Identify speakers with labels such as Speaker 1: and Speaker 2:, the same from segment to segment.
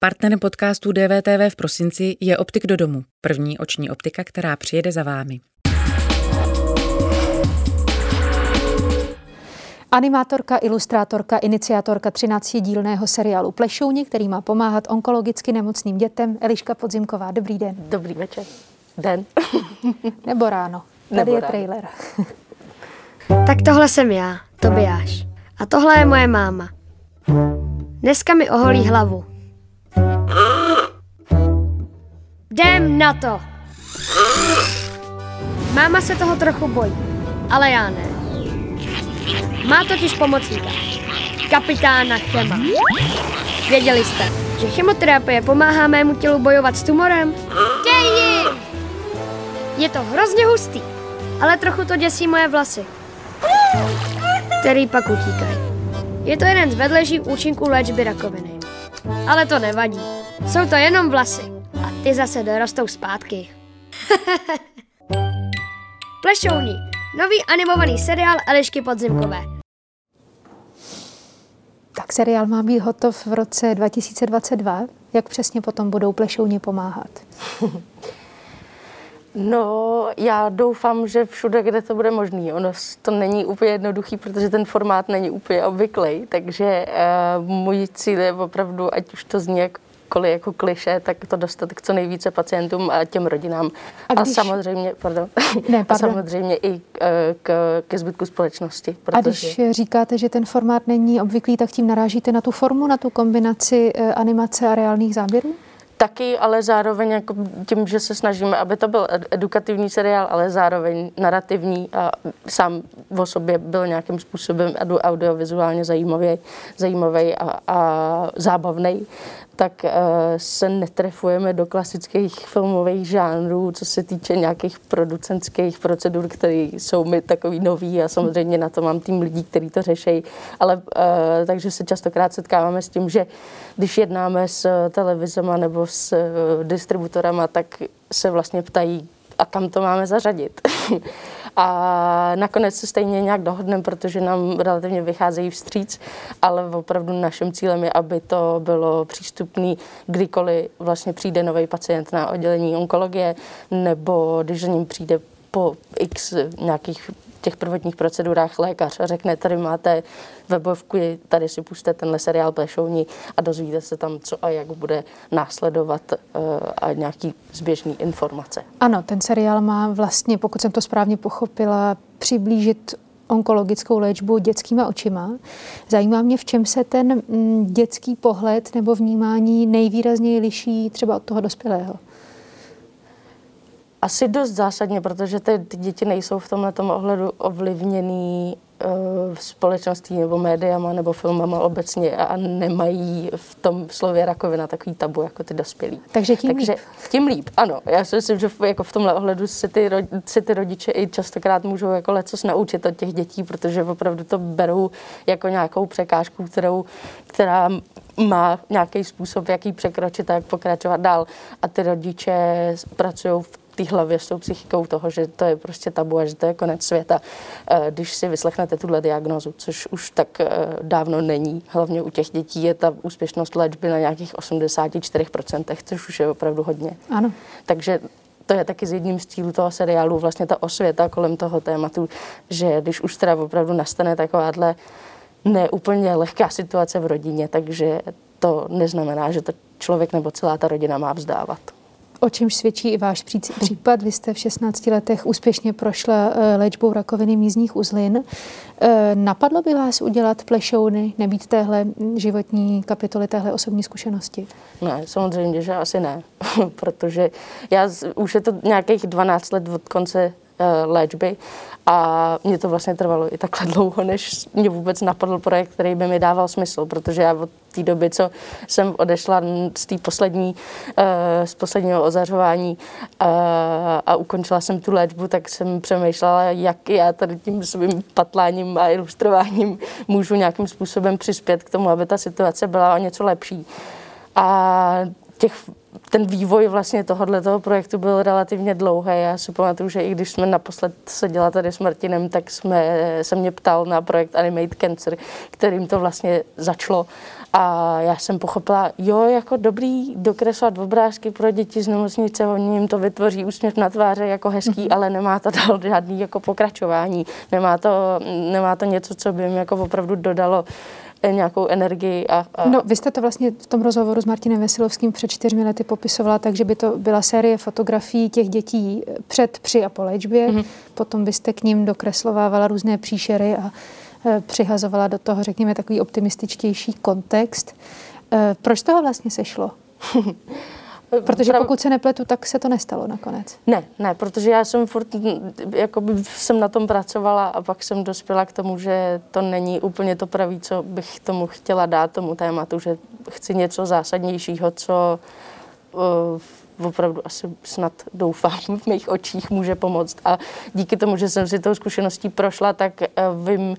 Speaker 1: Partnerem podcastu DVTV v prosinci je Optik do domu, první oční optika, která přijede za vámi.
Speaker 2: Animátorka, ilustrátorka, iniciátorka 13-dílného seriálu Plešouni, který má pomáhat onkologicky nemocným dětem, Eliška Podzimková. Dobrý den.
Speaker 3: Dobrý večer. Den.
Speaker 2: Nebo ráno. Tady
Speaker 3: Nebo
Speaker 2: je
Speaker 3: ráno.
Speaker 2: trailer.
Speaker 4: Tak tohle jsem já, Tobiáš. A tohle je moje máma. Dneska mi oholí hlavu. Jdem na to! Máma se toho trochu bojí, ale já ne. Má totiž pomocníka. Kapitána Chema. Věděli jste, že chemoterapie pomáhá mému tělu bojovat s tumorem? Dej jim! Je to hrozně hustý, ale trochu to děsí moje vlasy který pak utíkají. Je to jeden z vedlejších účinků léčby rakoviny. Ale to nevadí. Jsou to jenom vlasy. A ty zase dorostou zpátky. Plešouní. Nový animovaný seriál Elišky Podzimkové.
Speaker 2: Tak seriál má být hotov v roce 2022. Jak přesně potom budou plešouně pomáhat?
Speaker 3: No, já doufám, že všude, kde to bude možný. Ono to není úplně jednoduchý, protože ten formát není úplně obvyklý, takže uh, můj cíl je opravdu, ať už to zní jakkoliv jako kliše, tak to dostat k co nejvíce pacientům a těm rodinám.
Speaker 2: A
Speaker 3: A,
Speaker 2: když-
Speaker 3: samozřejmě, pardon,
Speaker 2: Ne,
Speaker 3: a
Speaker 2: pardon.
Speaker 3: samozřejmě i eh, k, ke zbytku společnosti.
Speaker 2: A když říkáte, že ten formát není obvyklý, tak tím narážíte na tu formu, na tu kombinaci eh, animace a reálných záběrů?
Speaker 3: Taky, ale zároveň jako tím, že se snažíme, aby to byl ed- edukativní seriál, ale zároveň narrativní a sám o sobě byl nějakým způsobem audio- audiovizuálně zajímavý, zajímavý a, a zábavný, tak uh, se netrefujeme do klasických filmových žánrů, co se týče nějakých producentských procedur, které jsou mi takový nový a samozřejmě na to mám tým lidí, kteří to řeší, ale uh, takže se častokrát setkáváme s tím, že když jednáme s televizema nebo s eh, distributorama, tak se vlastně ptají, a kam to máme zařadit. a nakonec se stejně nějak dohodneme, protože nám relativně vycházejí vstříc, ale opravdu naším cílem je, aby to bylo přístupné, kdykoliv vlastně přijde nový pacient na oddělení onkologie, nebo když za ním přijde po x nějakých těch prvotních procedurách lékař řekne, tady máte webovku, tady si puste tenhle seriál Plešovní a dozvíte se tam, co a jak bude následovat eh, a nějaký zběžný informace.
Speaker 2: Ano, ten seriál má vlastně, pokud jsem to správně pochopila, přiblížit onkologickou léčbu dětskýma očima. Zajímá mě, v čem se ten mm, dětský pohled nebo vnímání nejvýrazněji liší třeba od toho dospělého.
Speaker 3: Asi dost zásadně, protože ty, ty děti nejsou v tomhle ohledu ovlivněný uh, společností nebo médiama nebo filmama obecně a nemají v tom slově rakovina takový tabu jako ty dospělí.
Speaker 2: Takže tím
Speaker 3: Takže
Speaker 2: líp.
Speaker 3: tím líp, ano. Já si myslím, že v, jako v tomhle ohledu se ty, se ty rodiče i častokrát můžou jako lecos naučit od těch dětí, protože opravdu to berou jako nějakou překážku, kterou, která má nějaký způsob, jak ji překročit a jak pokračovat dál. A ty rodiče pracují v té hlavě s tou psychikou toho, že to je prostě tabu a že to je konec světa, eh, když si vyslechnete tuhle diagnozu, což už tak eh, dávno není. Hlavně u těch dětí je ta úspěšnost léčby na nějakých 84%, což už je opravdu hodně.
Speaker 2: Ano.
Speaker 3: Takže to je taky z jedním z cílů toho seriálu, vlastně ta osvěta kolem toho tématu, že když už teda opravdu nastane takováhle neúplně lehká situace v rodině, takže to neznamená, že to člověk nebo celá ta rodina má vzdávat.
Speaker 2: O čemž svědčí i váš pří- případ. Vy jste v 16 letech úspěšně prošla eh, léčbou rakoviny mízních uzlin. Eh, Napadlo by vás udělat plešouny, nebýt téhle životní kapitoly, téhle osobní zkušenosti?
Speaker 3: Ne, samozřejmě, že asi ne, protože já už je to nějakých 12 let od konce léčby a mě to vlastně trvalo i takhle dlouho, než mě vůbec napadl projekt, který by mi dával smysl, protože já od té doby, co jsem odešla z té poslední, eh, z posledního ozařování eh, a ukončila jsem tu léčbu, tak jsem přemýšlela, jak já tady tím svým patláním a ilustrováním můžu nějakým způsobem přispět k tomu, aby ta situace byla o něco lepší. A těch, ten vývoj vlastně tohohle toho projektu byl relativně dlouhý. Já si pamatuju, že i když jsme naposled seděla tady s Martinem, tak jsme, se mě ptal na projekt Animate Cancer, kterým to vlastně začalo. A já jsem pochopila, jo, jako dobrý dokreslovat obrázky pro děti z nemocnice, oni jim to vytvoří úsměv na tváře jako hezký, mm-hmm. ale nemá to dál žádný jako pokračování. Nemá to, nemá to něco, co by jim jako opravdu dodalo eh, nějakou energii. A, a...
Speaker 2: No, vy jste to vlastně v tom rozhovoru s Martinem Vesilovským před čtyřmi lety popisovala, takže by to byla série fotografií těch dětí před, při a po léčbě. Mm-hmm. Potom byste k ním dokreslovávala různé příšery a Eh, přihazovala do toho, řekněme, takový optimističtější kontext. Eh, proč toho vlastně sešlo? Protože pokud se nepletu, tak se to nestalo nakonec.
Speaker 3: Ne, ne, protože já jsem furt, jakoby jsem na tom pracovala a pak jsem dospěla k tomu, že to není úplně to pravý, co bych tomu chtěla dát, tomu tématu, že chci něco zásadnějšího, co uh, opravdu asi snad doufám v mých očích může pomoct. A díky tomu, že jsem si tou zkušeností prošla, tak uh, vím,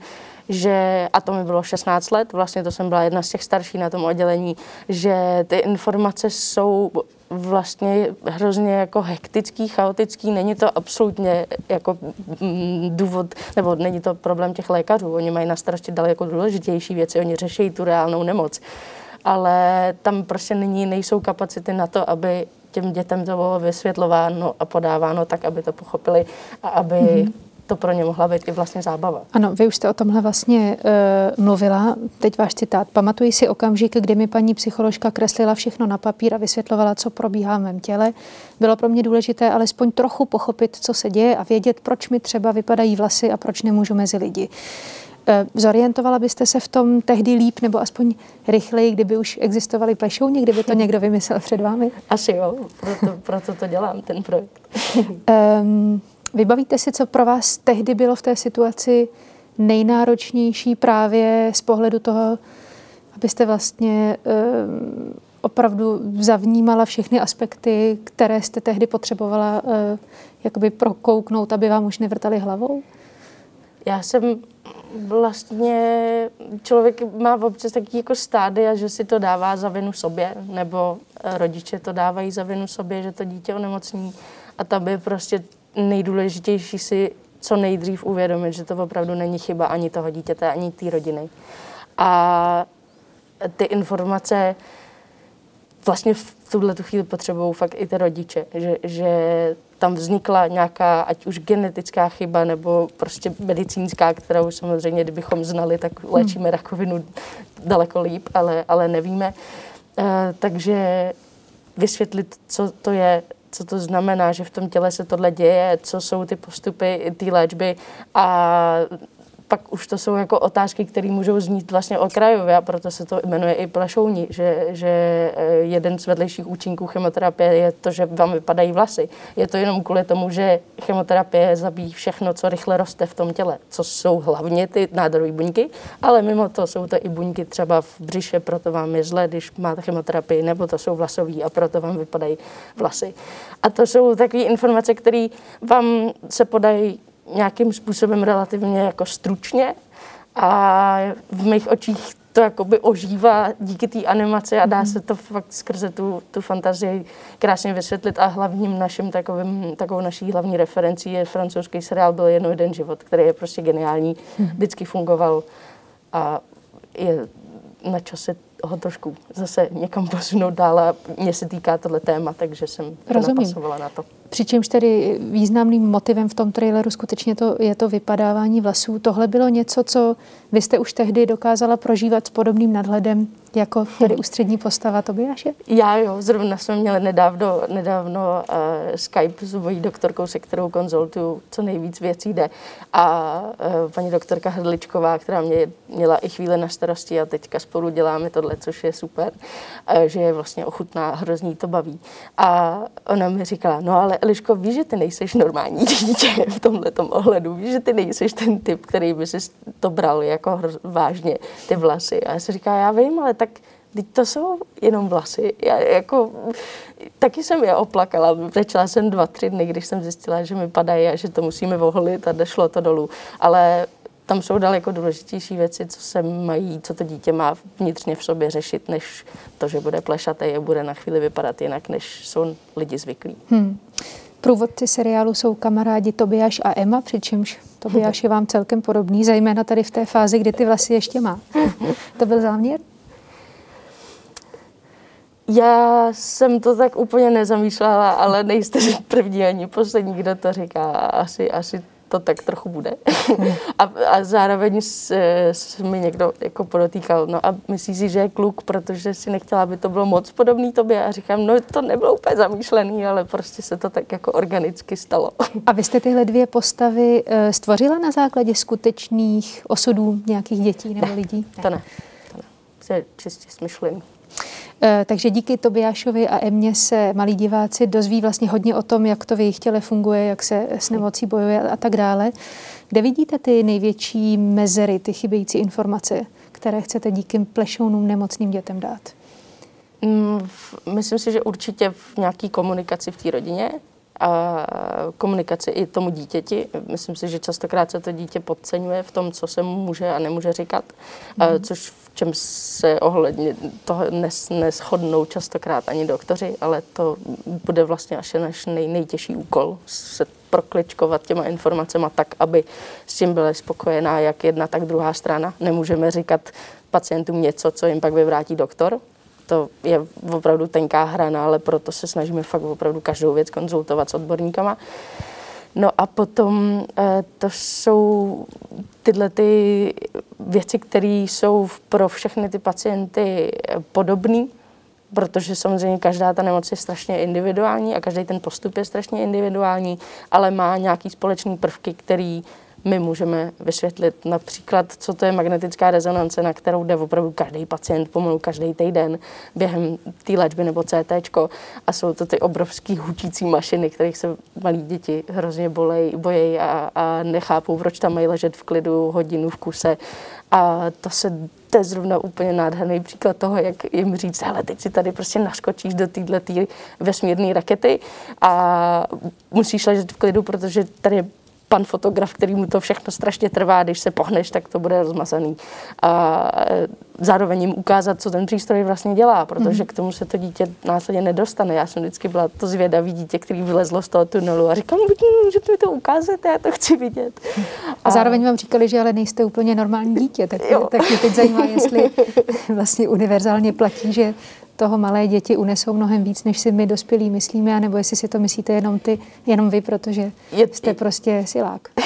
Speaker 3: že, a to mi bylo 16 let, vlastně to jsem byla jedna z těch starších na tom oddělení, že ty informace jsou vlastně hrozně jako hektický, chaotický, není to absolutně jako mm, důvod, nebo není to problém těch lékařů, oni mají na starosti daleko důležitější věci, oni řeší tu reálnou nemoc, ale tam prostě není, nejsou kapacity na to, aby těm dětem to bylo vysvětlováno a podáváno tak, aby to pochopili a aby mm-hmm to pro ně mohla být i vlastně zábava.
Speaker 2: Ano, vy už jste o tomhle vlastně uh, mluvila. Teď váš citát. Pamatuji si okamžik, kdy mi paní psycholožka kreslila všechno na papír a vysvětlovala, co probíhá v mém těle. Bylo pro mě důležité alespoň trochu pochopit, co se děje a vědět, proč mi třeba vypadají vlasy a proč nemůžu mezi lidi. Eh, zorientovala byste se v tom tehdy líp nebo aspoň rychleji, kdyby už existovaly plešouny, kdyby to někdo vymyslel před vámi?
Speaker 3: Asi jo, proto, proto to dělám, ten projekt.
Speaker 2: um, Vybavíte si, co pro vás tehdy bylo v té situaci nejnáročnější právě z pohledu toho, abyste vlastně uh, opravdu zavnímala všechny aspekty, které jste tehdy potřebovala uh, jakoby prokouknout, aby vám už nevrtali hlavou?
Speaker 3: Já jsem vlastně, člověk má občas taky jako stádia, že si to dává za vinu sobě, nebo rodiče to dávají za vinu sobě, že to dítě onemocní a tam je prostě nejdůležitější si co nejdřív uvědomit, že to opravdu není chyba ani toho dítěte, ani té rodiny. A ty informace vlastně v tuhle tu chvíli potřebují fakt i ty rodiče, že, že tam vznikla nějaká, ať už genetická chyba, nebo prostě medicínská, kterou samozřejmě, kdybychom znali, tak léčíme hmm. rakovinu daleko líp, ale, ale nevíme. Uh, takže vysvětlit, co to je, co to znamená, že v tom těle se tohle děje, co jsou ty postupy té léčby a pak už to jsou jako otázky, které můžou znít vlastně okrajově a proto se to jmenuje i plešouni, že, že eh, jeden z vedlejších účinků chemoterapie je to, že vám vypadají vlasy. Je to jenom kvůli tomu, že chemoterapie zabíjí všechno, co rychle roste v tom těle, co jsou hlavně ty nádorové buňky, ale mimo to jsou to i buňky třeba v břiše, proto vám je zle, když máte chemoterapii, nebo to jsou vlasový a proto vám vypadají vlasy. A to jsou takové informace, které vám se podají nějakým způsobem relativně jako stručně a v mých očích to jakoby ožívá díky té animaci a dá mhm. se to fakt skrze tu, tu fantazii krásně vysvětlit a hlavním naším takovým, takovou naší hlavní referencí je francouzský seriál Byl jedno jeden život, který je prostě geniální, mhm. vždycky fungoval a je na čase ho trošku zase někam posunout dál a mě se týká tohle téma, takže jsem napasovala na to.
Speaker 2: Přičemž tedy významným motivem v tom traileru skutečně to je to vypadávání vlasů. Tohle bylo něco, co vy jste už tehdy dokázala prožívat s podobným nadhledem jako tady ústřední postava Tobiáše?
Speaker 3: Já jo, zrovna jsme měli nedávno, nedávno uh, Skype s mojí doktorkou, se kterou konzultuju, co nejvíc věcí jde. A uh, paní doktorka Hrdličková, která mě měla i chvíli na starosti a teďka spolu děláme tohle, což je super, uh, že je vlastně ochutná, hrozný to baví. A ona mi říkala, no ale Eliško, víš, že ty nejseš normální dítě v tomhle ohledu, víš, že ty nejseš ten typ, který by si to bral jako vážně, ty vlasy. A já si říká, já vím, ale tak Teď to jsou jenom vlasy. Já jako, taky jsem je oplakala. Začala jsem dva, tři dny, když jsem zjistila, že mi padají a že to musíme voholit a došlo to dolů. Ale tam jsou daleko důležitější věci, co se mají, co to dítě má vnitřně v sobě řešit, než to, že bude plešaté a bude na chvíli vypadat jinak, než jsou lidi zvyklí. Hmm.
Speaker 2: Průvodci seriálu jsou kamarádi Tobiáš a Emma, přičemž Tobiáš je vám celkem podobný, zejména tady v té fázi, kdy ty vlasy ještě má. to byl záměr?
Speaker 3: Já jsem to tak úplně nezamýšlela, ale nejste první ani poslední, kdo to říká. Asi, asi to tak trochu bude. a, a zároveň se, se mi někdo jako podotýkal, no a myslíš si, že je kluk, protože si nechtěla, aby to bylo moc podobný tobě. A říkám, no to nebylo úplně zamýšlený, ale prostě se to tak jako organicky stalo.
Speaker 2: a vy jste tyhle dvě postavy uh, stvořila na základě skutečných osudů nějakých dětí nebo
Speaker 3: ne,
Speaker 2: lidí?
Speaker 3: Ne. To ne. To ne. To je čistě smyšlený.
Speaker 2: Eh, takže díky Tobiášovi a Emě se malí diváci dozví vlastně hodně o tom, jak to v jejich těle funguje, jak se s nemocí bojuje a tak dále. Kde vidíte ty největší mezery, ty chybějící informace, které chcete díky plešounům nemocným dětem dát?
Speaker 3: Mm, myslím si, že určitě v nějaké komunikaci v té rodině, a komunikaci i tomu dítěti. Myslím si, že častokrát se to dítě podceňuje v tom, co se mu může a nemůže říkat, mm. což v čem se ohledně toho nes, neschodnou častokrát ani doktoři, ale to bude vlastně až náš nej, nejtěžší úkol se prokličkovat těma informacemi tak, aby s tím byla spokojená jak jedna, tak druhá strana. Nemůžeme říkat pacientům něco, co jim pak vyvrátí doktor, to je opravdu tenká hrana, ale proto se snažíme fakt opravdu každou věc konzultovat s odborníkama. No a potom eh, to jsou tyhle ty věci, které jsou pro všechny ty pacienty podobné, protože samozřejmě každá ta nemoc je strašně individuální a každý ten postup je strašně individuální, ale má nějaký společný prvky, který my můžeme vysvětlit například, co to je magnetická rezonance, na kterou jde opravdu každý pacient pomalu každý týden během té léčby nebo CT. A jsou to ty obrovský hučící mašiny, kterých se malí děti hrozně bolej, bojejí a, a nechápou, proč tam mají ležet v klidu hodinu v kuse. A to se to je zrovna úplně nádherný příklad toho, jak jim říct, ale teď si tady prostě naskočíš do této vesmírné rakety a musíš ležet v klidu, protože tady pan fotograf, který mu to všechno strašně trvá, když se pohneš, tak to bude rozmazaný. A e, zároveň jim ukázat, co ten přístroj vlastně dělá, protože k tomu se to dítě následně nedostane. Já jsem vždycky byla to zvědavý dítě, který vylezlo z toho tunelu a říkám, můžete mi to ukázat, já to chci vidět.
Speaker 2: A, a zároveň vám říkali, že ale nejste úplně normální dítě, tak, tak mě teď zajímá, jestli vlastně univerzálně platí, že toho malé děti unesou mnohem víc, než si my dospělí myslíme, nebo jestli si to myslíte jenom ty, jenom vy, protože je, jste prostě silák.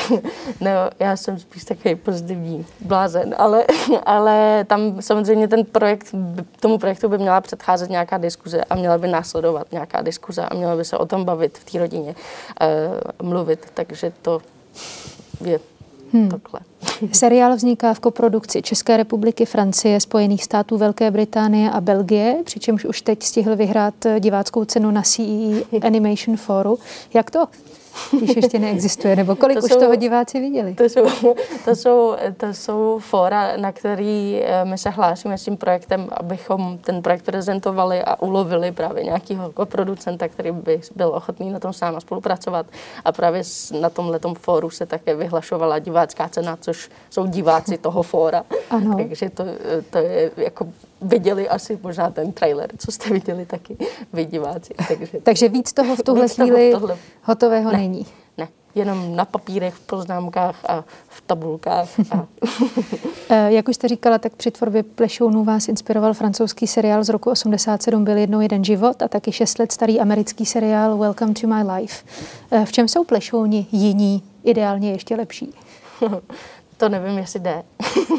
Speaker 3: No, já jsem spíš takový pozitivní blázen, ale, ale tam samozřejmě ten projekt, tomu projektu by měla předcházet nějaká diskuze a měla by následovat nějaká diskuze a měla by se o tom bavit v té rodině, uh, mluvit, takže to je hmm. takhle.
Speaker 2: Seriál vzniká v koprodukci České republiky, Francie, Spojených států, Velké Británie a Belgie, přičemž už teď stihl vyhrát diváckou cenu na CEE Animation Foru. Jak to? Když ještě neexistuje, nebo kolik to už jsou, toho diváci viděli?
Speaker 3: To jsou, to, jsou, to jsou fóra, na který eh, my se hlásíme s tím projektem, abychom ten projekt prezentovali a ulovili právě nějakého producenta, který by byl ochotný na tom s náma spolupracovat. A právě na tomhle fóru se také vyhlašovala divácká cena, což jsou diváci toho fóra. Ano. Takže to, to je jako viděli asi možná ten trailer, co jste viděli taky vy diváci.
Speaker 2: Takže, takže víc toho v tuhle chvíli tohle... hotového
Speaker 3: ne,
Speaker 2: není.
Speaker 3: Ne, jenom na papírech, v poznámkách a v tabulkách. A...
Speaker 2: Eh, jak už jste říkala, tak při tvorbě Plešounů vás inspiroval francouzský seriál z roku 87 Byl jednou jeden život a taky šest let starý americký seriál Welcome to my life. Eh, v čem jsou Plešouni jiní, ideálně ještě lepší?
Speaker 3: to nevím, jestli jde.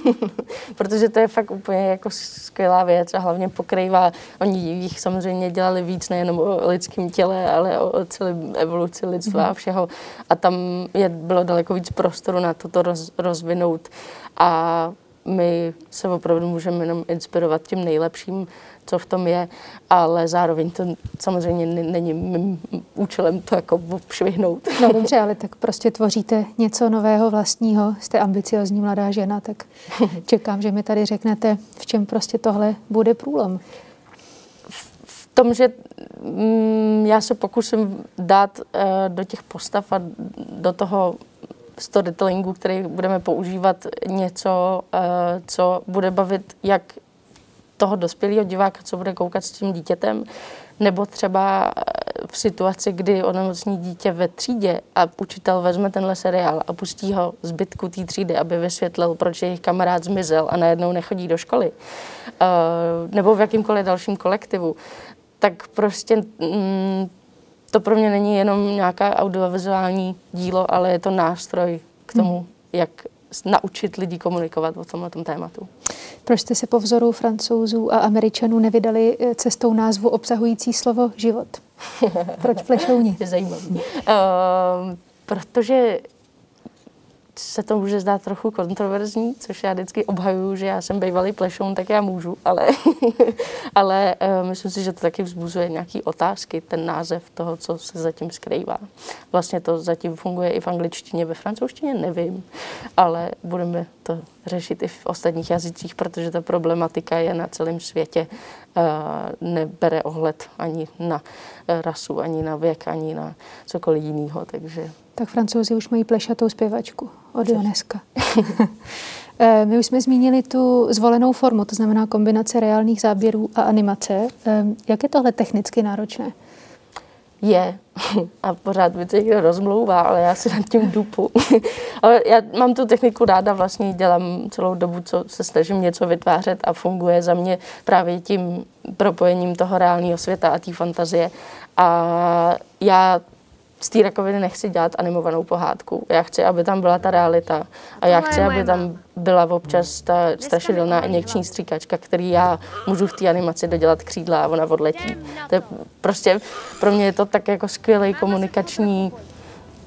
Speaker 3: Protože to je fakt úplně jako skvělá věc a hlavně pokrývá, oni jich samozřejmě dělali víc nejenom o lidském těle, ale o, celé evoluci lidstva mm-hmm. a všeho. A tam je, bylo daleko víc prostoru na toto roz, rozvinout. A my se opravdu můžeme jenom inspirovat tím nejlepším, co v tom je, ale zároveň to samozřejmě není mým účelem to jako obšvihnout.
Speaker 2: No dobře, ale tak prostě tvoříte něco nového vlastního, jste ambiciozní mladá žena, tak čekám, že mi tady řeknete, v čem prostě tohle bude průlom.
Speaker 3: V tom, že mm, já se pokusím dát uh, do těch postav a do toho storytellingu, který budeme používat něco, uh, co bude bavit jak toho dospělého diváka, co bude koukat s tím dítětem, nebo třeba eh, v situaci, kdy onemocní dítě ve třídě a učitel vezme tenhle seriál a pustí ho zbytku té třídy, aby vysvětlil, proč jejich kamarád zmizel a najednou nechodí do školy, uh, nebo v jakýmkoliv dalším kolektivu, tak prostě mm, to pro mě není jenom nějaká audiovizuální dílo, ale je to nástroj k tomu, hmm. jak naučit lidi komunikovat o tomhle tématu.
Speaker 2: Proč jste se po vzoru francouzů a američanů nevydali eh, cestou názvu obsahující slovo život? Proč plešouni?
Speaker 3: Je zajímavý. Uh, protože se to může zdát trochu kontroverzní, což já vždycky obhajuju, že já jsem bývalý plešoun, tak já můžu, ale, ale uh, myslím si, že to taky vzbuzuje nějaké otázky, ten název toho, co se zatím skrývá. Vlastně to zatím funguje i v angličtině, ve francouzštině nevím, ale budeme to řešit i v ostatních jazycích, protože ta problematika je na celém světě. Uh, nebere ohled ani na rasu, ani na věk, ani na cokoliv jiného, takže
Speaker 2: tak francouzi už mají plešatou zpěvačku od Joneska. Eh, my už jsme zmínili tu zvolenou formu, to znamená kombinace reálných záběrů a animace. Eh, jak je tohle technicky náročné?
Speaker 3: Je. A pořád mi to někdo rozmlouvá, ale já si nad tím dupu. ale já mám tu techniku ráda, vlastně dělám celou dobu, co se snažím něco vytvářet a funguje za mě právě tím propojením toho reálného světa a té fantazie. A já z té rakoviny nechci dělat animovanou pohádku. Já chci, aby tam byla ta realita. A já chci, aby tam byla občas ta strašidelná injekční stříkačka, který já můžu v té animaci dodělat křídla a ona odletí. To je prostě, pro mě je to tak jako skvělý komunikační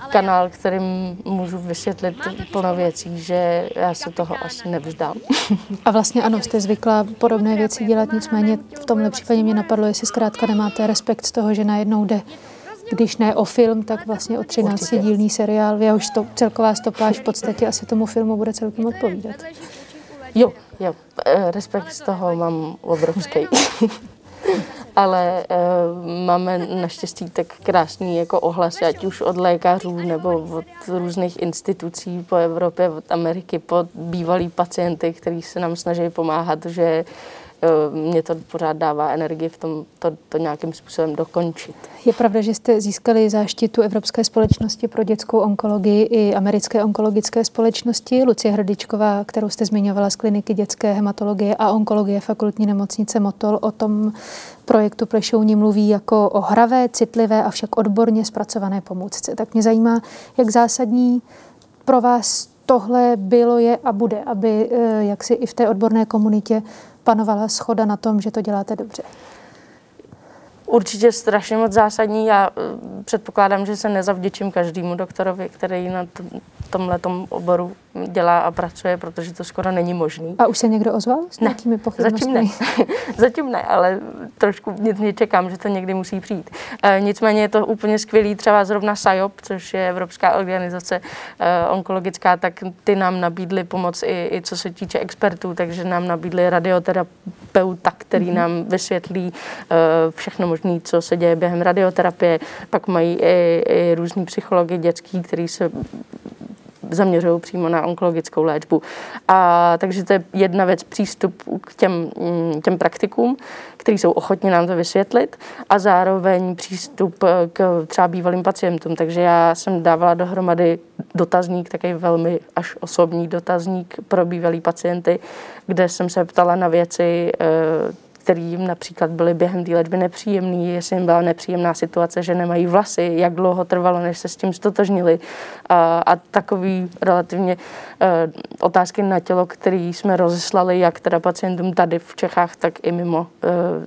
Speaker 3: kanál, kterým můžu vysvětlit plno věcí, že já se toho asi nevzdám.
Speaker 2: A vlastně ano, jste zvykla podobné věci dělat, nicméně v tomhle případě mě napadlo, jestli zkrátka nemáte respekt z toho, že najednou jde když ne o film, tak vlastně o 13 dílný seriál, v jehož to, celková stopáž v podstatě asi tomu filmu bude celkem odpovídat.
Speaker 3: Jo, jo, eh, respekt z toho mám obrovský. Ale uh, máme naštěstí tak krásný jako ohlasy, ať už od lékařů nebo od různých institucí po Evropě, od Ameriky, po bývalý pacienty, kteří se nám snaží pomáhat, že mě to pořád dává energii v tom to, to nějakým způsobem dokončit.
Speaker 2: Je pravda, že jste získali záštitu Evropské společnosti pro dětskou onkologii i americké onkologické společnosti. Lucie Hrdičková, kterou jste zmiňovala z kliniky dětské hematologie a onkologie fakultní nemocnice Motol, o tom projektu Plešouni mluví jako o hravé, citlivé a však odborně zpracované pomůcce. Tak mě zajímá, jak zásadní pro vás tohle bylo, je a bude, aby eh, jak si i v té odborné komunitě panovala schoda na tom, že to děláte dobře?
Speaker 3: Určitě strašně moc zásadní. Já eh, předpokládám, že se nezavděčím každému doktorovi, který na tomhle oboru dělá a pracuje, protože to skoro není možný.
Speaker 2: A už se někdo ozval s nějakými
Speaker 3: Zatím ne. zatím ne, ale trošku mě čekám, že to někdy musí přijít. E, nicméně je to úplně skvělý, třeba zrovna SIOP, což je Evropská organizace e, onkologická, tak ty nám nabídli pomoc i, i co se týče expertů, takže nám nabídli radioterapeuta, který mm-hmm. nám vysvětlí e, všechno možné, co se děje během radioterapie. Pak mají i, i různý psychologi dětský, který se zaměřují přímo na onkologickou léčbu. A takže to je jedna věc přístup k těm, mm, těm praktikům, kteří jsou ochotni nám to vysvětlit a zároveň přístup k třeba bývalým pacientům. Takže já jsem dávala dohromady dotazník, takový velmi až osobní dotazník pro bývalý pacienty, kde jsem se ptala na věci, eh, které jim například byly během té léčby nepříjemné, jestli jim byla nepříjemná situace, že nemají vlasy, jak dlouho trvalo, než se s tím stotožnili a, a takový relativně uh, otázky na tělo, které jsme rozeslali jak teda pacientům tady v Čechách, tak i mimo,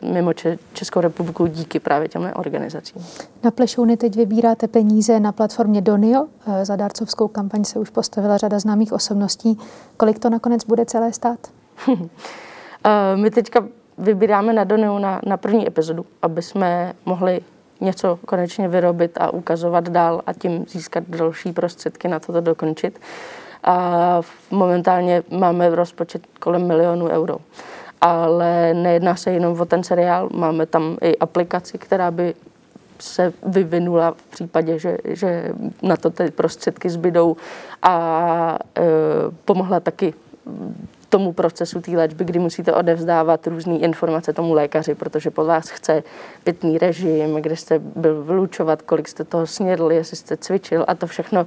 Speaker 3: uh, mimo Českou republiku díky právě těmhle organizacím.
Speaker 2: Na Plešouny teď vybíráte peníze na platformě Donio. Eh, za dárcovskou kampaň se už postavila řada známých osobností. Kolik to nakonec bude celé stát?
Speaker 3: My teďka vybíráme na Doneu na, na první epizodu, aby jsme mohli něco konečně vyrobit a ukazovat dál a tím získat další prostředky na toto dokončit. A momentálně máme v rozpočet kolem milionu euro. Ale nejedná se jenom o ten seriál, máme tam i aplikaci, která by se vyvinula v případě, že, že na to ty prostředky zbydou a e, pomohla taky tomu procesu té léčby, kdy musíte odevzdávat různé informace tomu lékaři, protože po vás chce pitný režim, kde jste byl vylučovat, kolik jste toho snědl, jestli jste cvičil a to všechno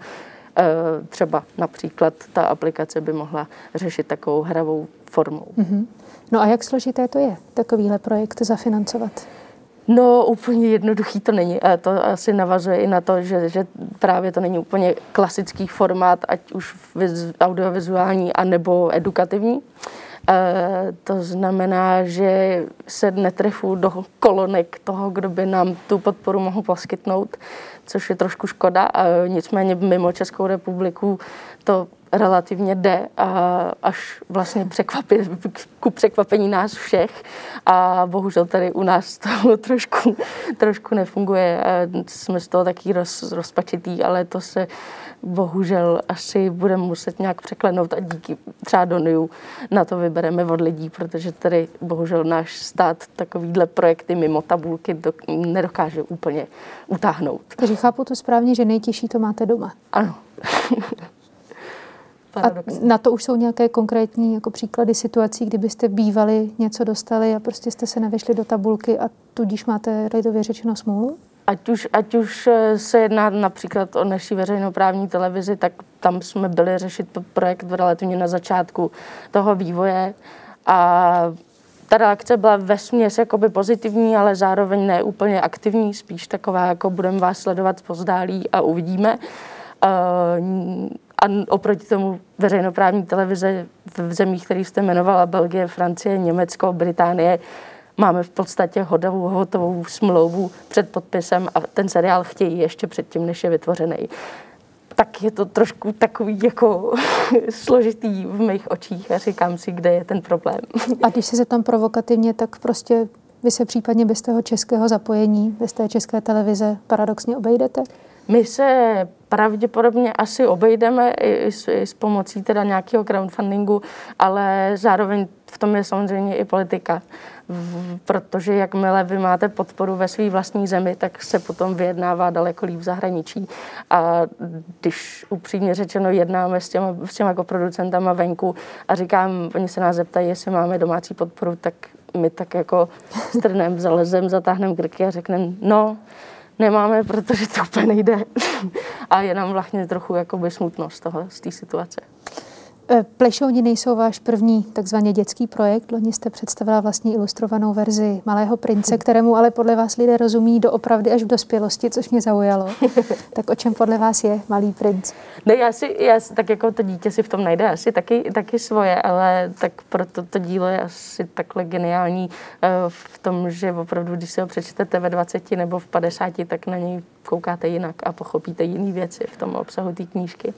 Speaker 3: eh, třeba například ta aplikace by mohla řešit takovou hravou formou. Mm-hmm.
Speaker 2: No a jak složité to je, takovýhle projekt zafinancovat?
Speaker 3: No, úplně jednoduchý to není. A to asi navazuje i na to, že, že právě to není úplně klasický formát, ať už audiovizuální, anebo edukativní. E, to znamená, že se netrefu do kolonek toho, kdo by nám tu podporu mohl poskytnout, což je trošku škoda. E, nicméně mimo Českou republiku to relativně jde a až vlastně překvapit, ku překvapení nás všech. A bohužel tady u nás to trošku, trošku nefunguje. Jsme z toho taky roz, rozpačitý, ale to se bohužel asi budeme muset nějak překlenout a díky třeba Doniu na to vybereme od lidí, protože tady bohužel náš stát takovýhle projekty mimo tabulky do, nedokáže úplně utáhnout.
Speaker 2: Takže chápu to správně, že nejtěžší to máte doma.
Speaker 3: Ano.
Speaker 2: A na to už jsou nějaké konkrétní jako příklady situací, kdybyste bývali něco dostali a prostě jste se nevešli do tabulky a tudíž máte lidově řečeno smůlu?
Speaker 3: Ať už, ať už eh, se jedná například o naší veřejnoprávní televizi, tak tam jsme byli řešit projekt relativně na začátku toho vývoje a ta reakce byla ve směs jakoby pozitivní, ale zároveň ne úplně aktivní, spíš taková, jako budeme vás sledovat pozdálí a uvidíme. Uh, a oproti tomu veřejnoprávní televize v zemích, které jste jmenovala, Belgie, Francie, Německo, Británie, máme v podstatě hodovou, hotovou smlouvu před podpisem a ten seriál chtějí ještě předtím, než je vytvořený. Tak je to trošku takový jako složitý v mých očích a říkám si, kde je ten problém.
Speaker 2: A když se tam provokativně, tak prostě vy se případně bez toho českého zapojení, bez té české televize paradoxně obejdete?
Speaker 3: My se pravděpodobně asi obejdeme i s, i s pomocí teda nějakého crowdfundingu, ale zároveň v tom je samozřejmě i politika. Protože jakmile vy máte podporu ve své vlastní zemi, tak se potom vyjednává daleko líp v zahraničí. A když upřímně řečeno jednáme s těma, s těma jako producentama venku a říkám, oni se nás zeptají, jestli máme domácí podporu, tak my tak jako strnem, zalezem, zatáhneme krky a řekneme, no, nemáme, protože to úplně nejde. a je nám vlastně trochu jakoby smutno z toho, z té situace.
Speaker 2: E, Plešouni nejsou váš první takzvaně dětský projekt. Loni jste představila vlastní ilustrovanou verzi Malého prince, kterému ale podle vás lidé rozumí doopravdy až v dospělosti, což mě zaujalo. tak o čem podle vás je Malý princ?
Speaker 3: Ne, já si, já, tak jako to dítě si v tom najde asi taky, taky svoje, ale tak proto to dílo je asi takhle geniální uh, v tom, že opravdu, když si ho přečtete ve 20 nebo v 50, tak na něj koukáte jinak a pochopíte jiné věci v tom obsahu té knížky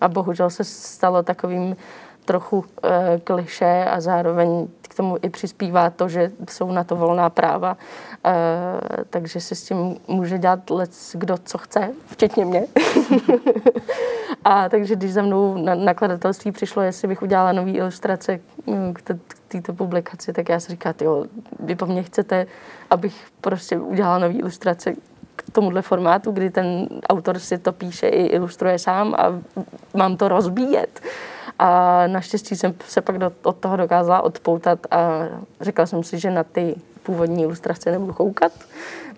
Speaker 3: a bohužel se stalo takovým trochu e, kliše a zároveň k tomu i přispívá to, že jsou na to volná práva, e, takže si s tím může dělat lec kdo co chce, včetně mě. a takže když za mnou na nakladatelství přišlo, jestli bych udělala nový ilustrace mm, k této publikaci, tak já si říkám, jo, vy po mně chcete, abych prostě udělala nový ilustrace k tomuhle formátu, kdy ten autor si to píše i ilustruje sám a mám to rozbíjet. A naštěstí jsem se pak do, od toho dokázala odpoutat a řekla jsem si, že na ty původní ilustrace nebudu koukat.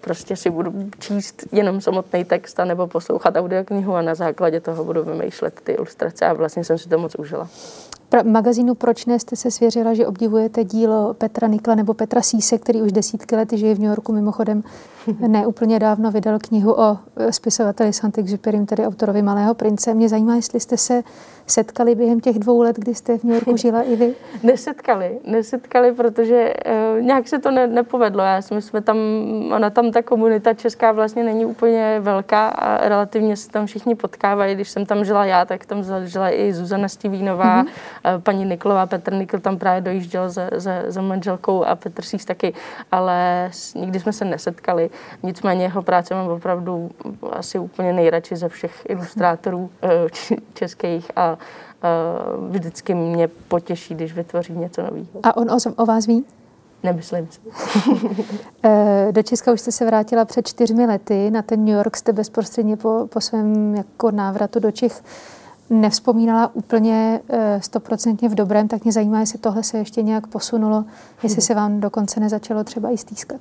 Speaker 3: Prostě si budu číst jenom samotný text a nebo poslouchat audioknihu a na základě toho budu vymýšlet ty ilustrace a vlastně jsem si to moc užila
Speaker 2: pra- magazínu Proč ne jste se svěřila, že obdivujete dílo Petra Nikla nebo Petra Síse, který už desítky let žije v New Yorku, mimochodem ne úplně dávno vydal knihu o e, spisovateli Saint-Exupérym, tedy autorovi Malého prince. Mě zajímá, jestli jste se setkali během těch dvou let, kdy jste v New Yorku žila i vy?
Speaker 3: Nesetkali, nesetkali, protože uh, nějak se to ne, nepovedlo. Já si myslím, tam, ona tam ta komunita česká vlastně není úplně velká a relativně se tam všichni potkávají. Když jsem tam žila já, tak tam žila i Zuzana Stivínová, mm-hmm. Paní Niklová, Petr Nikl tam právě dojížděl za, za, za manželkou a Petr Sís taky, ale nikdy jsme se nesetkali. Nicméně jeho práce mám opravdu asi úplně nejradši ze všech ilustrátorů uh, českých a uh, vždycky mě potěší, když vytvoří něco nového.
Speaker 2: A on o, o vás ví?
Speaker 3: Nemyslím si.
Speaker 2: Eh, do Česka už jste se vrátila před čtyřmi lety. Na ten New York jste bezprostředně po, po svém jako návratu do Čech nevzpomínala úplně eh, stoprocentně v dobrém, tak mě zajímá, jestli tohle se ještě nějak posunulo, jestli se vám dokonce nezačalo třeba i stýskat.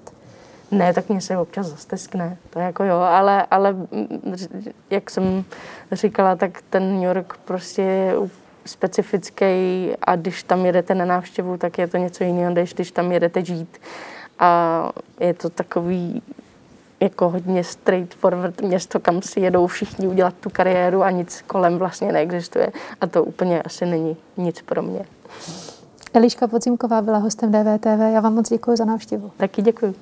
Speaker 3: Ne, tak mě se občas zasteskne, to je jako jo, ale, ale jak jsem říkala, tak ten New York prostě je specifický a když tam jedete na návštěvu, tak je to něco jiného, než když tam jedete žít. a je to takový jako hodně straightforward město, kam si jedou všichni udělat tu kariéru a nic kolem vlastně neexistuje. A to úplně asi není nic pro mě.
Speaker 2: Eliška Podzimková byla hostem DVTV. Já vám moc děkuji za návštěvu.
Speaker 3: Taky děkuji.